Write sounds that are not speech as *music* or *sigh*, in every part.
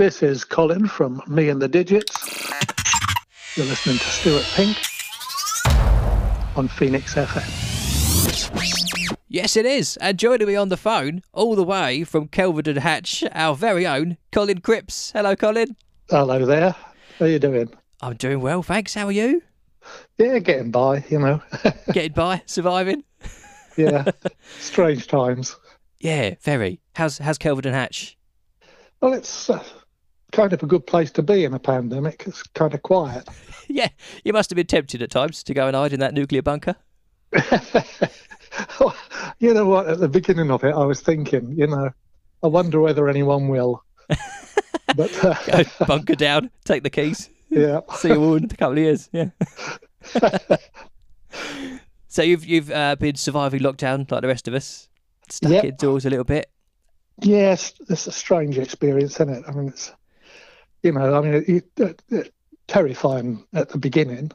This is Colin from Me and the Digits. You're listening to Stuart Pink on Phoenix FM. Yes, it is. And joining me on the phone, all the way from Kelvedon Hatch, our very own Colin Cripps. Hello, Colin. Hello there. How are you doing? I'm doing well, thanks. How are you? Yeah, getting by, you know. *laughs* Getting by, surviving. yeah, *laughs* strange times. Yeah, very. How's how's Kelvedon Hatch? Well, it's uh, kind of a good place to be in a pandemic. It's kind of quiet. *laughs* Yeah, you must have been tempted at times to go and hide in that nuclear bunker. *laughs* you know what? At the beginning of it, I was thinking, you know, I wonder whether anyone will. *laughs* but uh, Go bunker down, take the keys, yeah, see you all in a couple of years. Yeah. so you've you've uh, been surviving lockdown like the rest of us, stuck Yep. indoors a little bit. yes, it's a strange experience, isn't it? I mean, it's you know, I mean, it, it, it, terrifying at the beginning,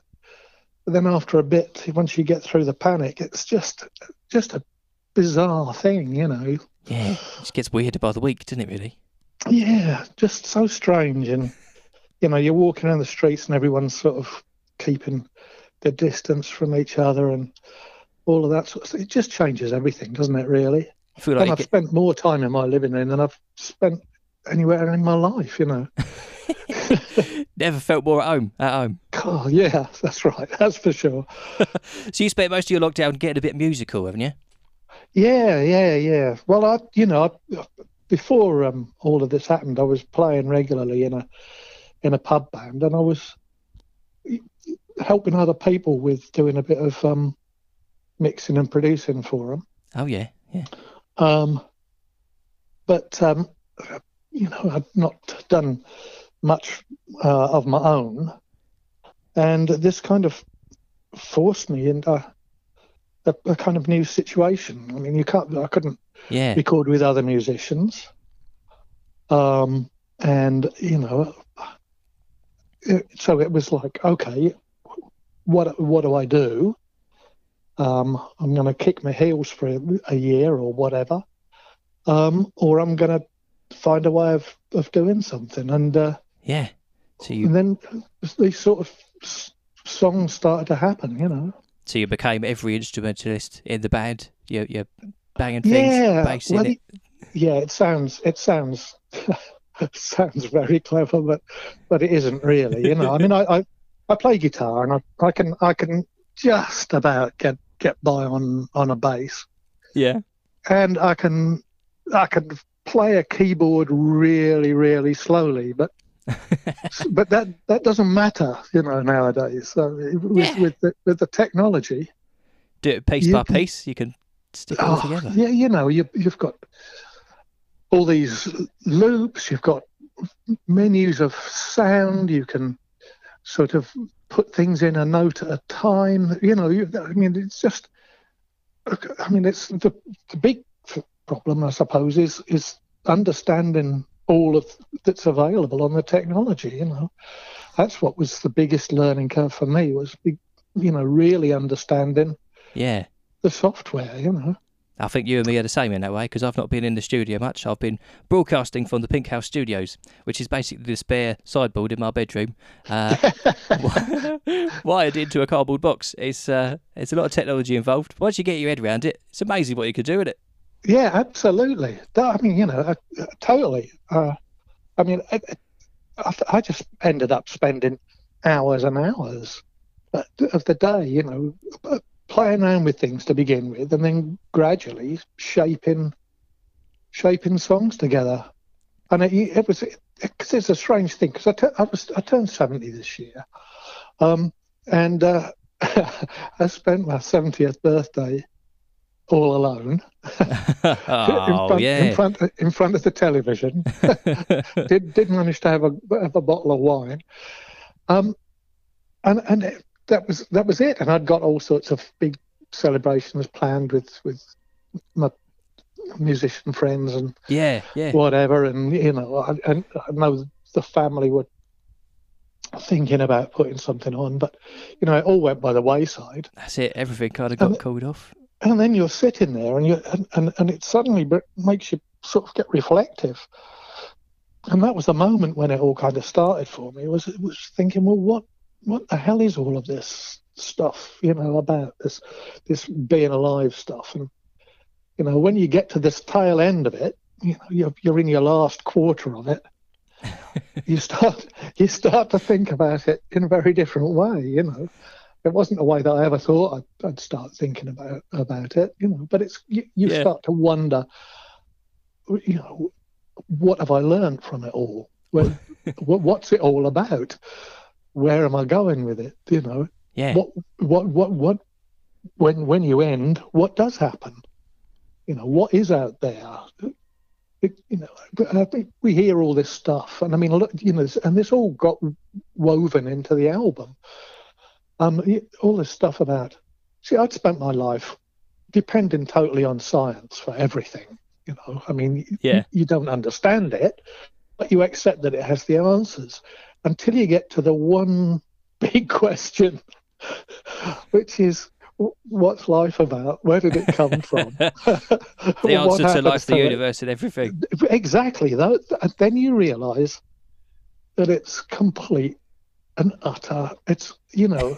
but then after a bit, once you get through the panic, it's just just a bizarre thing, you know. Yeah, it just gets weirder by the week, doesn't it? Really? Yeah, just so strange. And, you know, you're walking around the streets and everyone's sort of keeping the distance from each other and all of that sort of stuff. It just changes everything, doesn't it, really? I feel and like you I've get, spent more time in my living room than I've spent anywhere in my life, you know. *laughs* *laughs* never felt more at home. At home. God, yeah, that's right. That's for sure. *laughs* So you spent most of your lockdown getting a bit musical, haven't you? Yeah, yeah, yeah. Well, I, you know, I, before um, all of this happened, I was playing regularly in a in a pub band, and I was helping other people with doing a bit of um, mixing and producing for them. Oh yeah, yeah. Um, but um, you know, I've not done much uh, of my own, and this kind of forced me into a, a kind of new situation. I mean, you can't. I couldn't Yeah, record with other musicians. Um, and you know, it, so it was like, okay, what what do I do? Um, I'm going to kick my heels for a, a year or whatever, um, or I'm going to find a way of, of doing something. And, uh, yeah. So you and then these sort of s- songs started to happen, you know. so you became every instrumentalist in the band. You you're banging things, Yeah, bass in well, it. yeah, it sounds it sounds *laughs* sounds very clever, but but it isn't really. You know, I mean, I, I I play guitar and I, I can I can just about get get by on on a bass, Yeah, and I can I can play a keyboard really really slowly, but. But that that doesn't matter, you know, nowadays. So with Yeah. with the, with the technology, do it piece by can- piece. You can stick it all Oh, together. Yeah, you know, you, you've got all these loops, you've got menus of sound, you can sort of put things in a note at a time. You know, you, I mean, it's just, I mean, it's the, the big problem, I suppose, is is understanding all of that's available on the technology. You know, that's what was the biggest learning curve for me was, you know, really understanding Yeah. the software. You know. I think you and me are the same in that way because I've not been in the studio much. I've been broadcasting from the Pink House Studios, which is basically the spare sideboard in my bedroom, uh, *laughs* *laughs* wired into a cardboard box. It's uh, it's a lot of technology involved. Once you get your head around it, it's amazing what you can do with it. Yeah, absolutely. I mean, you know, uh, uh, totally. Uh, I mean, I, I, just ended up spending hours and hours of the day, you know, uh, playing around with things to begin with, and then gradually shaping, shaping songs together. And it, it was, because it's a strange thing. Because I, I was, I turned seventy this year, um, and uh, *laughs* I spent my seventieth birthday all alone *laughs* *laughs* in oh front, yeah, in front in front of the television. *laughs* did did manage to have a have a bottle of wine, um, and and it, that was that was it. And I'd got all sorts of big celebrations planned with with my musician friends and yeah, yeah. whatever. And you know, I, and I know the family were thinking about putting something on, but you know, it all went by the wayside. That's it. Everything kind of got Um, called off. And then you're sitting there and you and, and, and it suddenly makes you sort of get reflective and that was the moment when it all kind of started for me. Was was thinking, well, what what the hell is all of this stuff? You know, about this this being alive stuff, and you know, when you get to this tail end of it, you know, you're, you're in your last quarter of it. *laughs* you start you start to think about it in a very different way. You know, it wasn't a way that I ever thought I'd, I'd start thinking about about it. You know, but it's you, you Yeah. start to wonder. You know, what have I learned from it all? Well, *laughs* what's it all about? Where am I going with it? You know, Yeah. what what what what when when you end, what does happen? You know, what is out there? It, you know, we hear all this stuff, and I mean, look, you know, and this all got woven into the album. Um, all this stuff about. See, I'd spent my life depending totally on science for everything. You know, I mean, Yeah. you don't understand it, but you accept that it has the answers until you get to the one *laughs* big question, which is what's life about? Where did it come from? *laughs* the *laughs* answer to life, the to it? universe, and everything. Exactly. And then you realise that it's complete and utter. It's you know,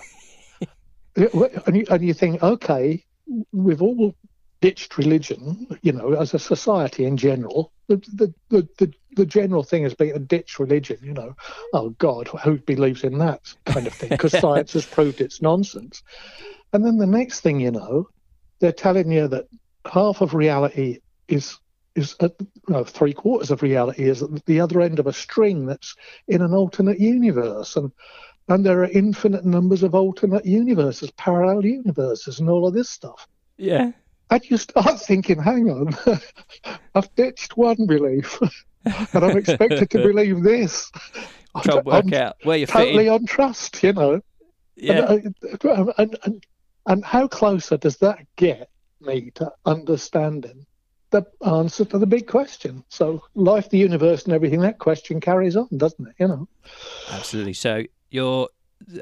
*laughs* and you, and you think, okay, we've all ditched religion. You know, as a society in general, the the the, the, the general thing has been to ditch religion. You know, oh God, who believes in that kind of thing? Because science has proved it's nonsense. And then the next thing you know, they're telling you that half of reality is is at no, three quarters of reality is at the other end of a string that's in an alternate universe and and there are infinite numbers of alternate universes parallel universes and all of this stuff Yeah. and you start thinking hang on *laughs* i've ditched one belief *laughs* and i'm expected to believe this *laughs* Try and work I'm out where you fit in. totally on trust you know Yeah. and, uh, and, and, and how closer does that get me to understanding the answer to the big question? So, life, the universe, and everything, that question carries on, doesn't it? You know? Absolutely. So you're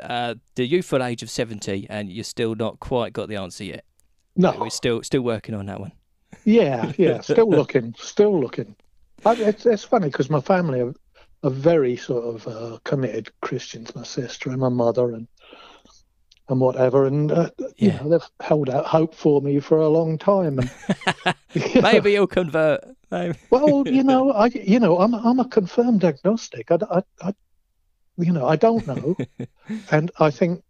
uh, the youthful age of 70 and you're still not quite got the answer yet. No. We're still still working on that one. Yeah, yeah. Still looking, still looking. I, it's, it's funny because my family are, are very sort of uh, committed Christians, my sister and my mother, and and whatever. And, uh, you Yeah. know, they've held out hope for me for a long time. And, *laughs* *laughs* you Maybe you'll convert. Maybe. Well, you *laughs* know, I you know, I'm I'm a confirmed agnostic. I, I, I you know, I don't know, and I think,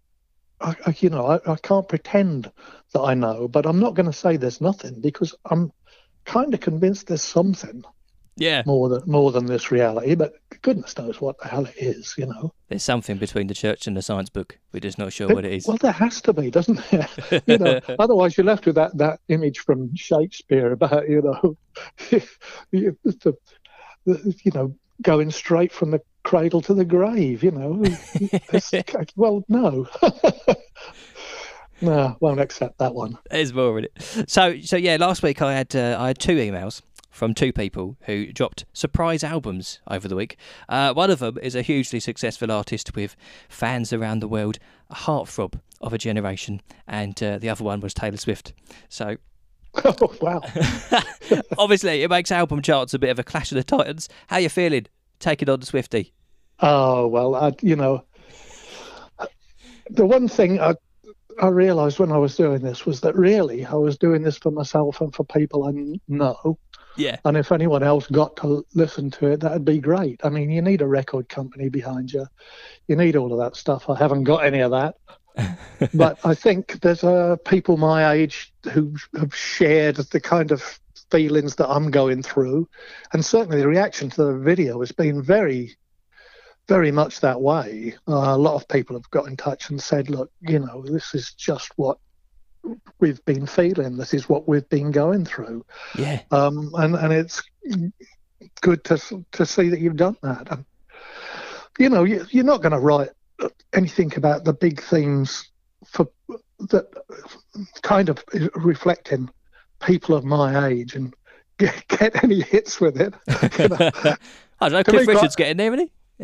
I, I you know, I, I can't pretend that I know, but I'm not going to say there's nothing because I'm kind of convinced there's something Yeah. more than more than this reality. But goodness knows what the hell it is, you know. There's something between the church and the science book. We're just not sure what it is. Well, there has to be, doesn't there? *laughs* you know, *laughs* otherwise you're left with that, that image from Shakespeare about you know, *laughs* you, the, the, you know, going straight from the cradle to the grave. You know, well, no, no, won't accept that one. There's more in it. So, so yeah, last week I had uh, I had two emails from two people who dropped surprise albums over the week. Uh, one of them is a hugely successful artist with fans around the world, a heartthrob of a generation, and uh, the other one was Taylor Swift. So, *laughs* oh, wow. *laughs* obviously, it makes album charts a bit of a clash of the titans. How you feeling? Taking on the Swifty. Oh well, I, you know, the one thing I I realised when I was doing this was that really I was doing this for myself and for people I know. Yeah, And if anyone else got to listen to it, that'd be great. I mean, you need a record company behind you. You need all of that stuff. I haven't got any of that. *laughs* but I think there's uh, people my age who have shared the kind of feelings that I'm going through. And certainly the reaction to the video has been very, very much that way. Uh, a lot of people have got in touch and said, look, you know, this is just what we've been feeling. This is what we've been going through yeah, um, and and it's good to to see that you've done that. And, you know, you, you're not going to write anything about the big themes for that kind of reflecting people of my age and *laughs* get, get any hits with it. *laughs* You know? I don't know. Cliff me, quite- Richard's getting there, isn't he? *laughs*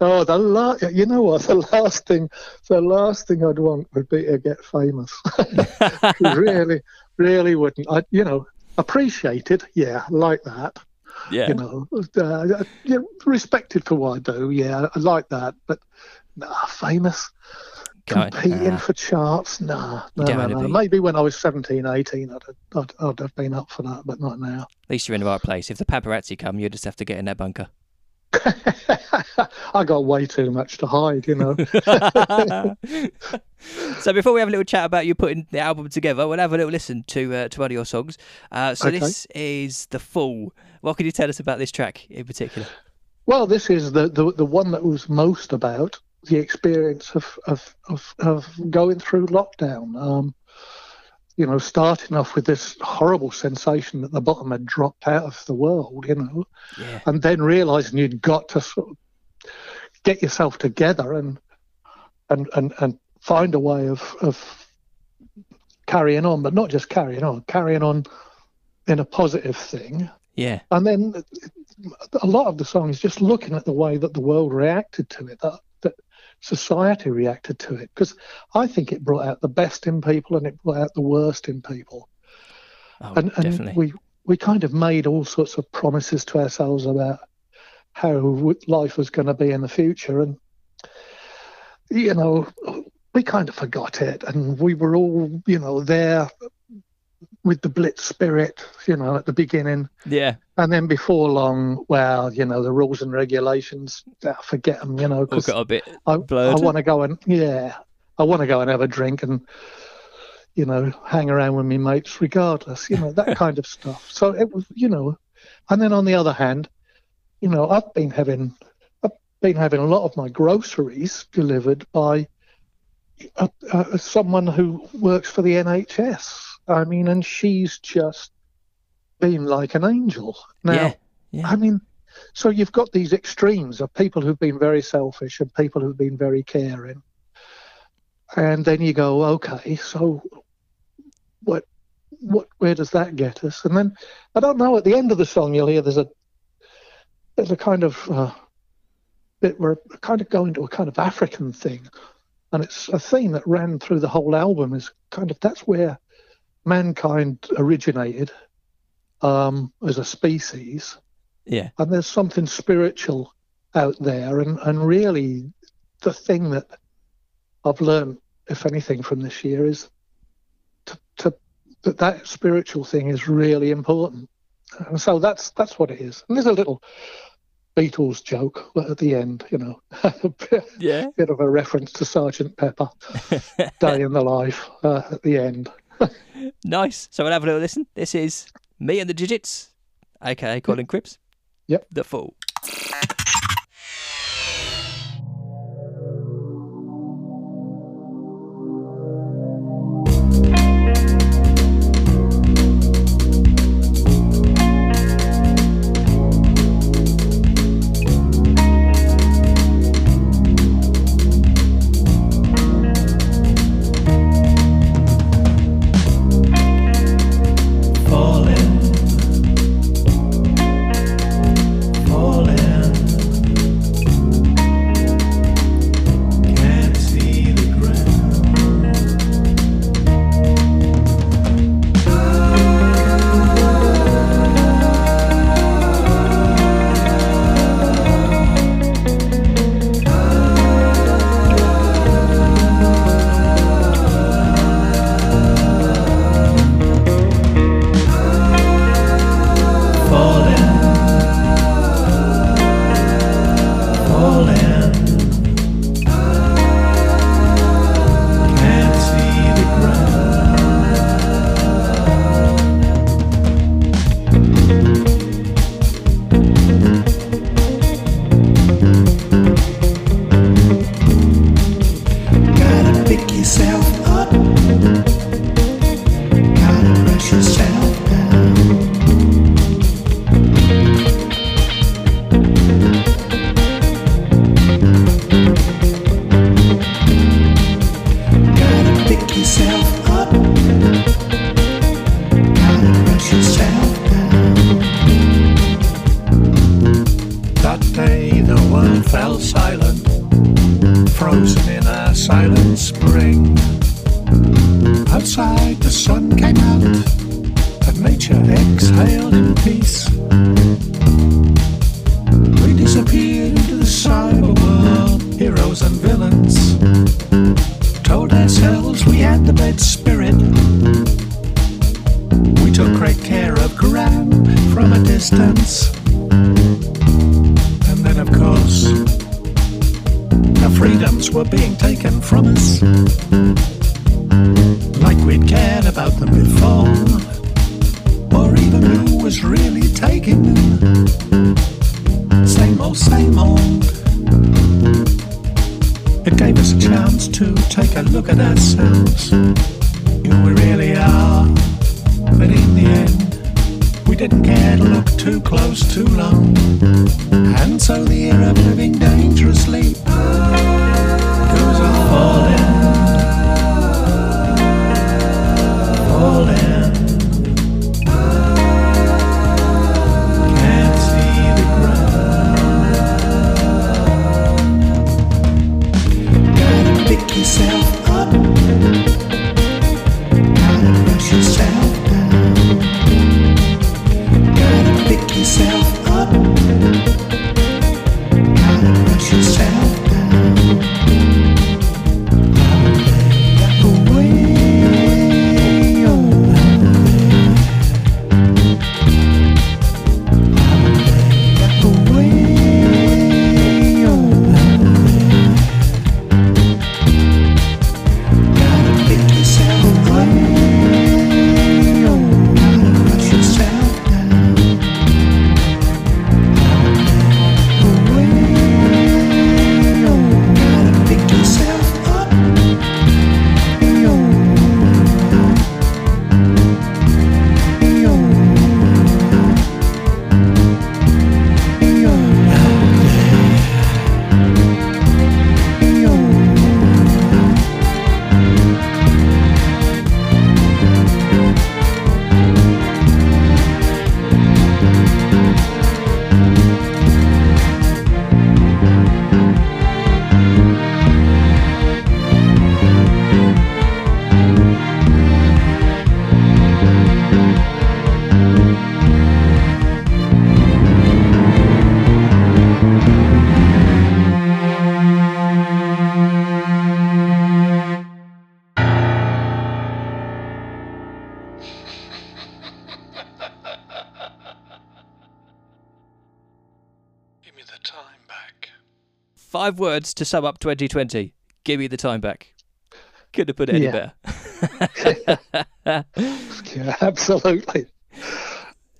oh, the la- you know what? The last thing, the last thing I'd want would be to get famous. *laughs* really, really wouldn't. I, you know, appreciate it. Yeah, like that. Yeah. You know, uh, yeah, respected for what I do. Yeah, I like that, but nah, famous. Competing ah. for charts? Nah, no, no, no. be. Maybe when I was 17, 18, I'd, I'd, I'd have been up for that, but not now. At least you're in the right place. If the paparazzi come, you just have to get in that bunker. *laughs* I got way too much to hide, you know. *laughs* so before we have a little chat about you putting the album together, we'll have a little listen to uh, to one of your songs. Uh, so Okay. this is the Fool. What can you tell us about this track in particular? Well, this is the, the the one that was most about the experience of of of, of going through lockdown. Um, you know, starting off with this horrible sensation that the bottom had dropped out of the world. You know, Yeah, and then realizing you'd got to sort of get yourself together and and and, and find a way of of carrying on, but not just carrying on, carrying on in a positive thing. yeah, And then a lot of the song is just looking at the way that the world reacted to it, that, that society reacted to it. Because I think it brought out the best in people and it brought out the worst in people. oh, and and definitely. we we kind of made all sorts of promises to ourselves about how life was going to be in the future, and you know, we kind of forgot it, and we were all you know there with the blitz spirit, you know, at the beginning. yeah, And then before long, well, you know, the rules and regulations, ah, forget them, you know, all because got a bit I, I want to go and, yeah, I want to go and have a drink and, you know, hang around with me mates regardless, you know, that *laughs* kind of stuff. So it was, you know, and then on the other hand, you know, I've been having, I've been having a lot of my groceries delivered by uh, uh, someone who works for the NHS. I mean, and she's just been like an angel. Now, yeah, yeah, I mean, so you've got these extremes of people who've been very selfish and people who've been very caring. And then you go, okay, so what, what, where does that get us? And then I don't know. At the end of the song, you'll hear there's a, there's a kind of uh, bit where kind of go into a kind of African thing, and it's a theme that ran through the whole album. Is kind of that's where mankind originated um, as a species. Yeah, and there's something spiritual out there and, and really the thing that I've learned if anything from this year is to, to that that spiritual thing is really important. And so that's that's what it is. And there's a little Beatles joke at the end you know. A bit, yeah. *laughs* bit of a reference to Sergeant Pepper *laughs* Day in the Life uh, at the end *laughs* Nice. So we'll have a little listen. This is me and the Digits, aka Colin Cripps. Yep. The Fool. Fell silent, frozen in a silent spring. Outside the sun came out, and nature exhaled in peace. Year of living dangerously. Goes Give me the time back. Five words to sum up 2020. Give me the time back. Couldn't have put it any Yeah. better. *laughs* Yeah, absolutely.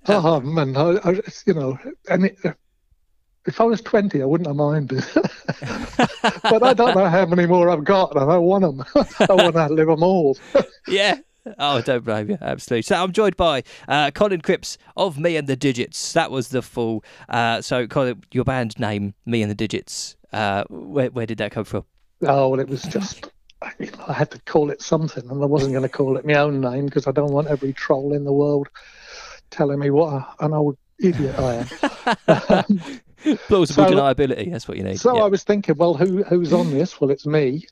Oh man, I, I, you know, and it, if I was twenty, I wouldn't have minded. *laughs* but I don't know how many more I've got, and I want them. *laughs* I want to live them all. yeah. Oh, don't blame you. Absolutely. So I'm joined by uh, Colin Cripps of Me and the Digits. That was the Fool. Uh, so, Colin, your band name, Me and the Digits. Uh, where, where did that come from? Oh well, it was just. I had to call it something, and I wasn't going to call it my own name because I don't want every troll in the world telling me what an old idiot I am. *laughs* Plausible So- deniability. That's what you need. So Yeah. I was thinking, well, who who's on this? Well, it's me.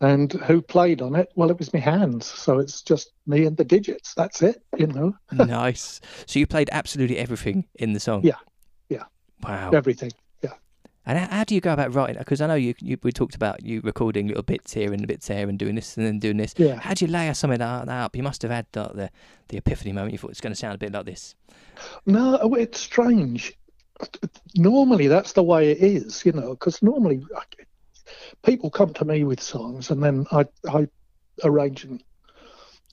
And who played on it? Well, it was my hands. So it's just me and the digits. That's it, you know, *laughs* nice. So you played absolutely everything in the song. Yeah. Yeah. Wow. everything. Yeah. And how, how do you go about writing? Because I know you, you. We talked about you recording little bits here and bits there, and doing this and then doing this. Yeah. How do you layer something like that up? You must have had the the, the epiphany moment. You thought it's going to sound a bit like this. No, oh, it's strange. Normally, that's the way it is, you know, because normally people come to me with songs and then I, I arrange and,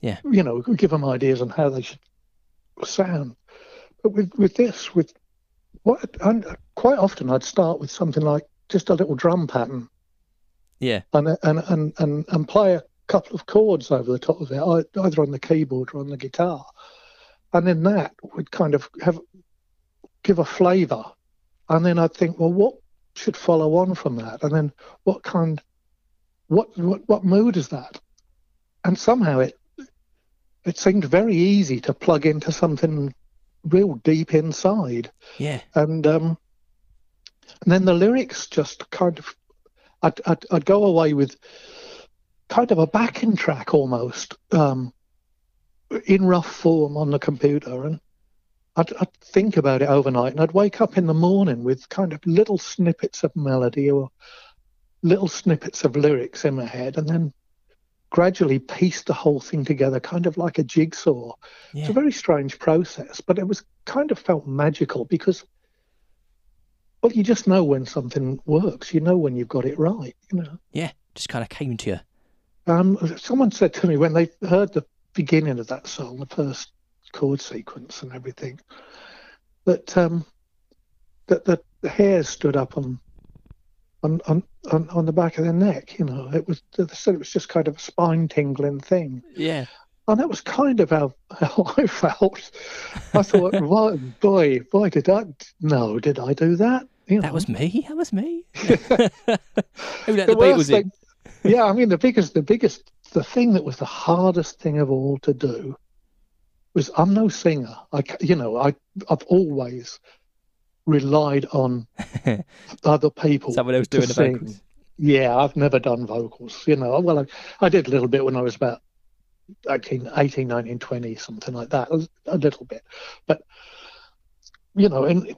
Yeah. you know, give them ideas on how they should sound. But with, with this, with what, and quite often I'd start with something like just a little drum pattern Yeah. and and and and, and play a couple of chords over the top of it, either on the keyboard or on the guitar, and then that would kind of have give a flavour, and then I'd think, well, what should follow on from that, and then what kind, what what what mood is that, and somehow it it seemed very easy to plug into something real deep inside. Yeah. and um, and then the lyrics just kind of I'd, I'd, I'd go away with kind of a backing track almost um, in rough form on the computer. And I'd, I'd think about it overnight and I'd wake up in the morning with kind of little snippets of melody or little snippets of lyrics in my head, and then gradually piece the whole thing together, kind of like a jigsaw. Yeah. It's a very strange process, but it was kind of felt magical because, well, you just know when something works. You know when you've got it right. You know. Yeah. Just kind of came to you. Um, someone said to me when they heard the beginning of that song, the first chord sequence and everything, But um, that the, the hairs stood up on, on on on the back of their neck. You know, it was they said it was just kind of a spine tingling thing, Yeah. and that was kind of how, *laughs* how I felt. I thought, *laughs* well, boy, boy, did I no, did I do that? You know, That was me. That was me. *laughs* Who let the, the Beatles in? thing. yeah, I mean the biggest, the biggest, the thing that was the hardest thing of all to do was I'm no singer. I, you know, I, I've always relied on *laughs* other people. Someone else doing the sing. vocals. Yeah, I've never done vocals. You know, well, I, I did a little bit when I was about 18, 18 19, 20, something like that, a, a little bit. But, you know, and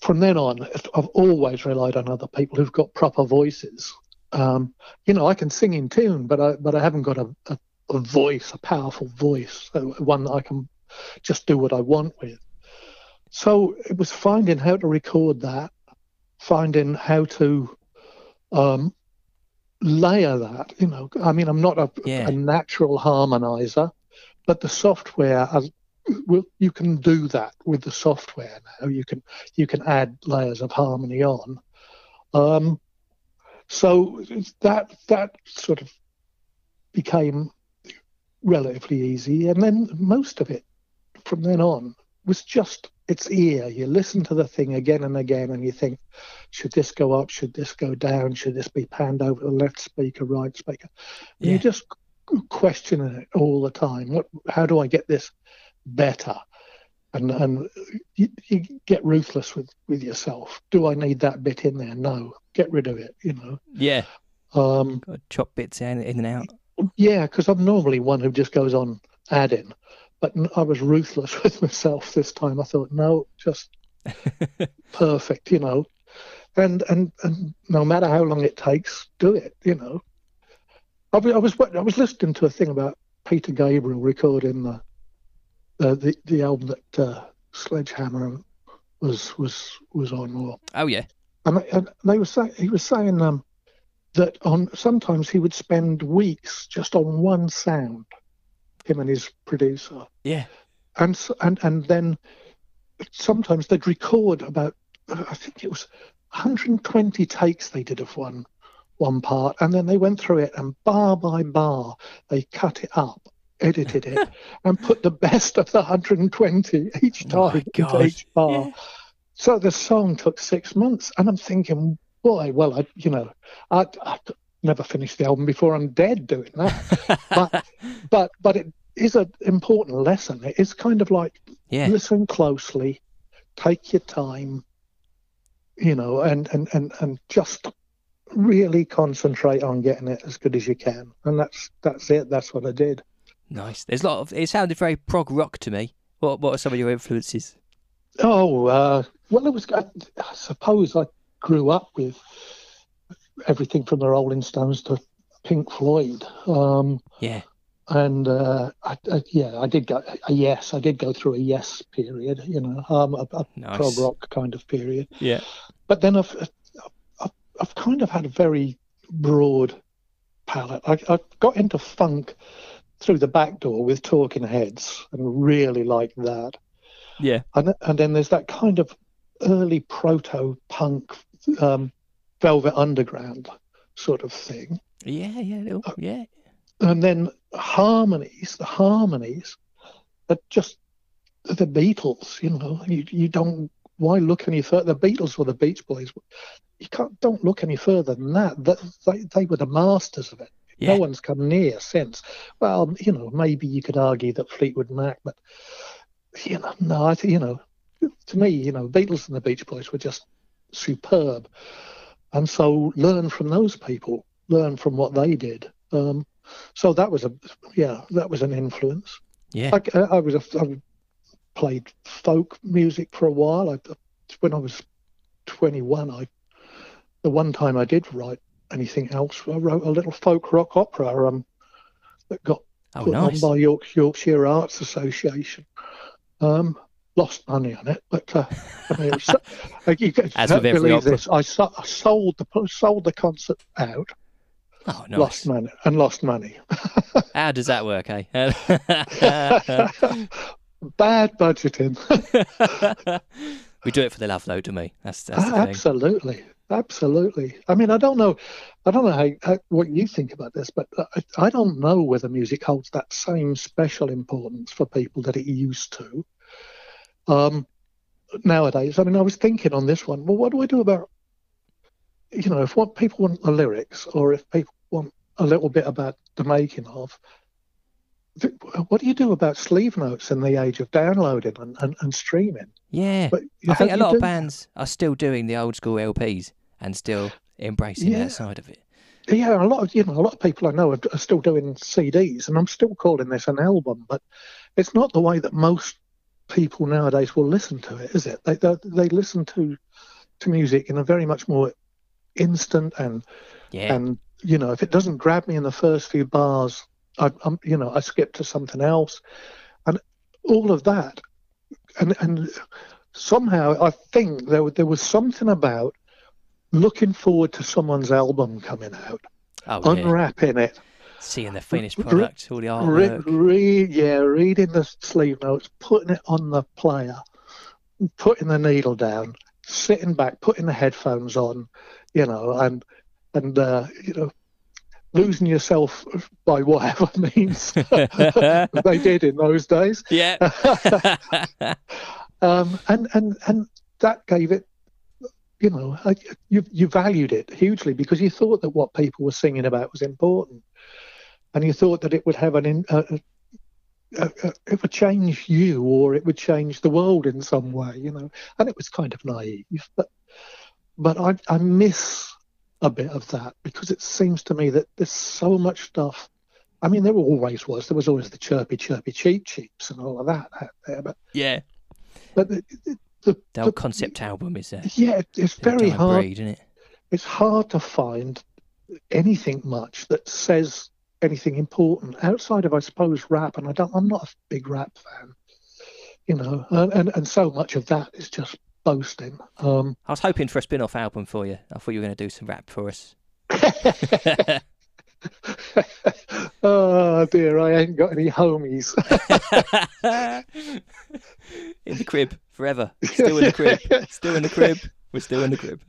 from then on, I've always relied on other people who've got proper voices. Um, you know, I can sing in tune, but I but I haven't got a, a, a voice, a powerful voice, one that I can just do what I want with. So it was finding how to record that, finding how to um, layer that. You know, I mean, I'm not a, Yeah. a natural harmonizer, but the software, has, well, you can do that with the software now. You can you can add layers of harmony on. Um, so that that sort of became relatively easy, and then most of it from then on was just its ear. You listen to the thing again and again, and you think, should this go up? Should this go down? Should this be panned over the left speaker, right speaker? Yeah. You just questioning it all the time. What? How do I get this better? And and you, you get ruthless with with yourself. Do I need that bit in there? No, get rid of it. You know. Yeah. Um, chop bits in, in and out. Yeah, because I'm normally one who just goes on adding, but I was ruthless *laughs* with myself this time. I thought, no, just *laughs* perfect, you know, and and and no matter how long it takes, do it, you know. I was I was, I was listening to a thing about Peter Gabriel recording the the the, the album that uh, Sledgehammer was was was on, or Oh yeah. and, and they were saying he was saying um, that on sometimes he would spend weeks just on one sound, him and his producer, Yeah. and and and then sometimes they'd record about I think it was 120 takes they did of one one part, and then they went through it and bar by bar they cut it up. Edited it *laughs* and put the best of the 120 each Oh my time God. each bar. Yeah. So the song took six months, and I'm thinking, boy, well, I, you know, I, I never finished the album before I'm dead doing that. but, *laughs* but, but it is an important lesson. It is kind of like Yeah. listen closely, take your time, you know, and and and and just really concentrate on getting it as good as you can. And that's that's it. That's what I did. Nice. There's a lot of. It sounded very prog rock to me. What What are some of your influences? Oh, uh, well, it was. I, I suppose I grew up with everything from the Rolling Stones to Pink Floyd, um, Yeah. and uh, I, I, yeah, I did go. A yes, I did go through a yes period. You know, um, a, a Nice. prog rock kind of period. Yeah. But then I've, I've, I've kind of had a very broad palette. I, I got into funk through the back door with Talking Heads, and really liked that. Yeah. And, and then there's that kind of early proto punk um, Velvet Underground sort of thing. Yeah. Yeah. little- Yeah. And then harmonies, the harmonies are just the Beatles, you know. You, you don't, why look any further? The Beatles were the Beach Boys. You can't, don't look any further than that. that they, they were the masters of it. Yeah. No one's come near since. Well, you know, maybe you could argue that Fleetwood Mac, but you know, no, I you know, to me, you know, Beatles and the Beach Boys were just superb, and so learn from those people, learn from what they did. Um, so that was a, yeah, that was an influence. Yeah. I, I was a, I played folk music for a while. I, when I was 21, I the one time I did write anything else. I wrote a little folk rock opera um, that got Oh, put nice. on by York, Yorkshire Arts Association. Um, lost money on it, but uh, I mean, it was, uh, *laughs* you can As with every believe this. I, so- I sold the sold the concert out, Oh, nice. lost money, and lost money. *laughs* How does that work, eh? *laughs* Bad budgeting. we do it for the love, though, to me. That's that's the thing. absolutely, absolutely. I mean, I don't know, I don't know how, how what you think about this, but I, I don't know whether music holds that same special importance for people that it used to. Um, nowadays, I mean, I was thinking on this one. Well, what do I do about, you know, if what people want the lyrics, or if people want a little bit about the making of. th- What do you do about sleeve notes in the age of downloading and, and, and streaming? Yeah. But I think a lot of bands are still doing the old school LPs and still embracing Yeah. that side of it. Yeah, a lot of you know a lot of people I know are, are still doing CDs, and I'm still calling this an album, but it's not the way that most people nowadays will listen to it, is it? They they, they listen to to music in a very much more instant and Yeah. and you know if it doesn't grab me in the first few bars, I, I'm you know I skip to something else, and all of that, and and somehow I think there there was something about looking forward to someone's album coming out oh, yeah. unwrapping it, Seeing the finished product, all the artwork. re- yeah, reading the sleeve notes, putting it on the player, putting the needle down, sitting back, putting the headphones on, you know, and and uh, you know, losing yourself by whatever *laughs* means *laughs* they did in those days. yeah. *laughs* um, and and and that gave it, you know, you you valued it hugely because you thought that what people were singing about was important, and you thought that it would have an in, uh, uh, uh, it would change you or it would change the world in some way, you know, and it was kind of naive, but but I I miss a bit of that because it seems to me that there's so much stuff. I mean, there always was. There was always the chirpy, chirpy, cheap cheaps and all of that out there. But yeah. but the, the, the, The concept album is there. yeah, it's very hard. Breed, isn't it? It's hard to find anything much that says anything important outside of, I suppose, rap. And I don't. I'm not a big rap fan, you know. And and, and so much of that is just boasting. Um, I was hoping for a spin off album for you. I thought you were going to do some rap for us. *laughs* *laughs* oh dear, I ain't got any homies. *laughs* in the crib forever. Still in the crib. Still in the crib. We're still in the crib.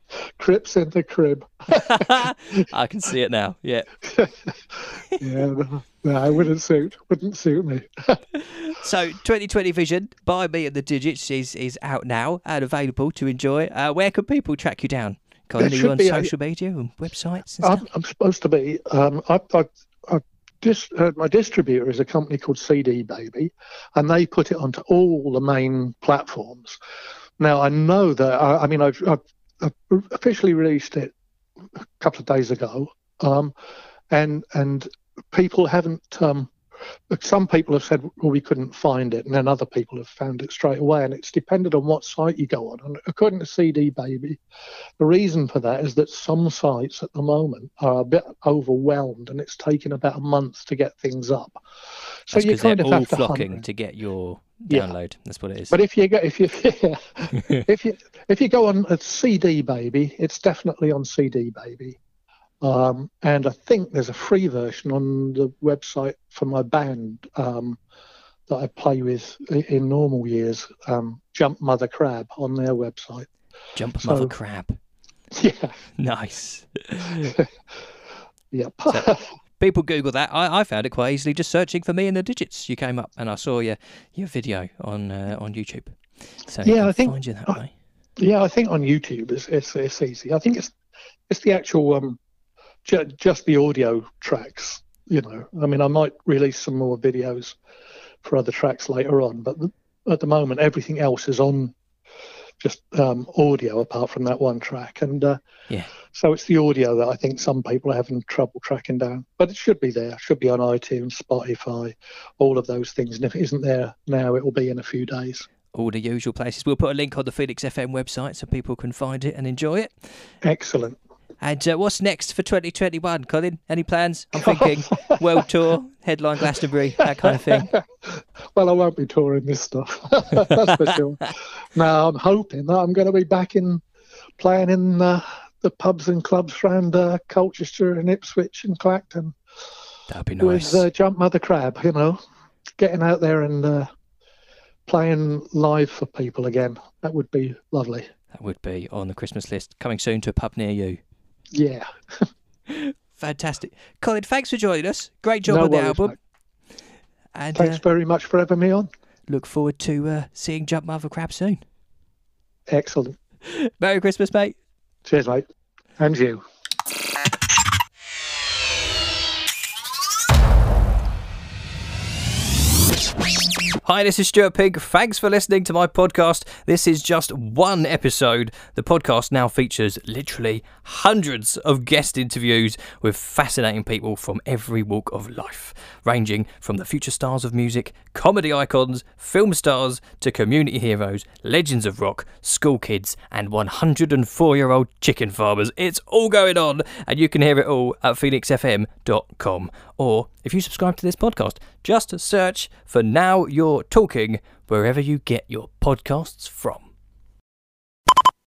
*laughs* Crips in the crib. *laughs* I can see it now. Yeah. *laughs* Yeah, no, no, it wouldn't suit. Wouldn't suit me. So 2020 Vision by me and the Digits is is out now and available to enjoy. Uh, where can people track you down? Colin, are you on be social media and websites and I'm, stuff? I'm supposed to be. Um, I, I, I dis, uh, my distributor is a company called CD Baby, and they put it onto all the main platforms. Now I know that. I, I mean, I've, I've officially released it a couple of days ago, um, and and people haven't. Um, some people have said, well, we couldn't find it, and then other people have found it straight away. And it's depended on what site you go on. And according to CD Baby, the reason for that is that some sites at the moment are a bit overwhelmed, and it's taken about a month to get things up. So That's you kind of all have to hunt flocking around. to get your Yeah. download. That's what it is. But if you go, if you *laughs* *laughs* if you if you go on a CD Baby, it's definitely on CD Baby. Um, and I think there's a free version on the website for my band um, that I play with in normal years. Um, Jump Mother Crab on their website. Jump so- Mother Crab. *laughs* Yeah, Nice. *laughs* yep. *laughs* People Google that. I, I found it quite easily just searching for me and the digits. You came up and I saw your your video on uh, on YouTube. So you Yeah, can I think- find you that I- way. Yeah, I think on YouTube it's it's, it's easy. I think it's it's the actual um ju- just the audio tracks. You know, I mean, I might release some more videos for other tracks later on, but th- at the moment everything else is on just um, audio apart from that one track, and uh, Yeah. so it's the audio that I think some people are having trouble tracking down. But it should be there. It should be on iTunes, Spotify, all of those things. And if it isn't there now, it will be in a few days. all the usual places. We'll put a link on the Phoenix FM website so people can find it and enjoy it. Excellent. And uh, what's next for 2021, Colin? Any plans? I'm thinking *laughs* world tour, headline Glastonbury, that kind of thing. *laughs* well, I won't be touring this stuff. *laughs* That's for sure. no, I'm hoping that I'm going to be back in playing in uh, the pubs and clubs around uh, Colchester and Ipswich and Clacton. That'd be nice. With uh, Jump Mother Crab, you know, getting out there and uh, playing live for people again. That would be lovely. That would be on the Christmas list. Coming soon to a pub near you. Yeah. *laughs* Fantastic. Colin, thanks for joining us. Great job no on the worries, album. mate. And Thanks uh, very much for having me on. look forward to uh, seeing Jump Mother Crab soon. Excellent. *laughs* Merry Christmas, mate. Cheers, mate. And you. Hi, this is Stuart Pig. Thanks for listening to my podcast. This is just one episode. The podcast now features literally hundreds of guest interviews with fascinating people from every walk of life, ranging from the future stars of music, comedy icons, film stars, to community heroes, legends of rock, school kids, and 104 year old chicken farmers. It's all going on, and you can hear it all at phoenixfm.com. Or if you subscribe to this podcast, just search for Now You're Talking wherever you get your podcasts from.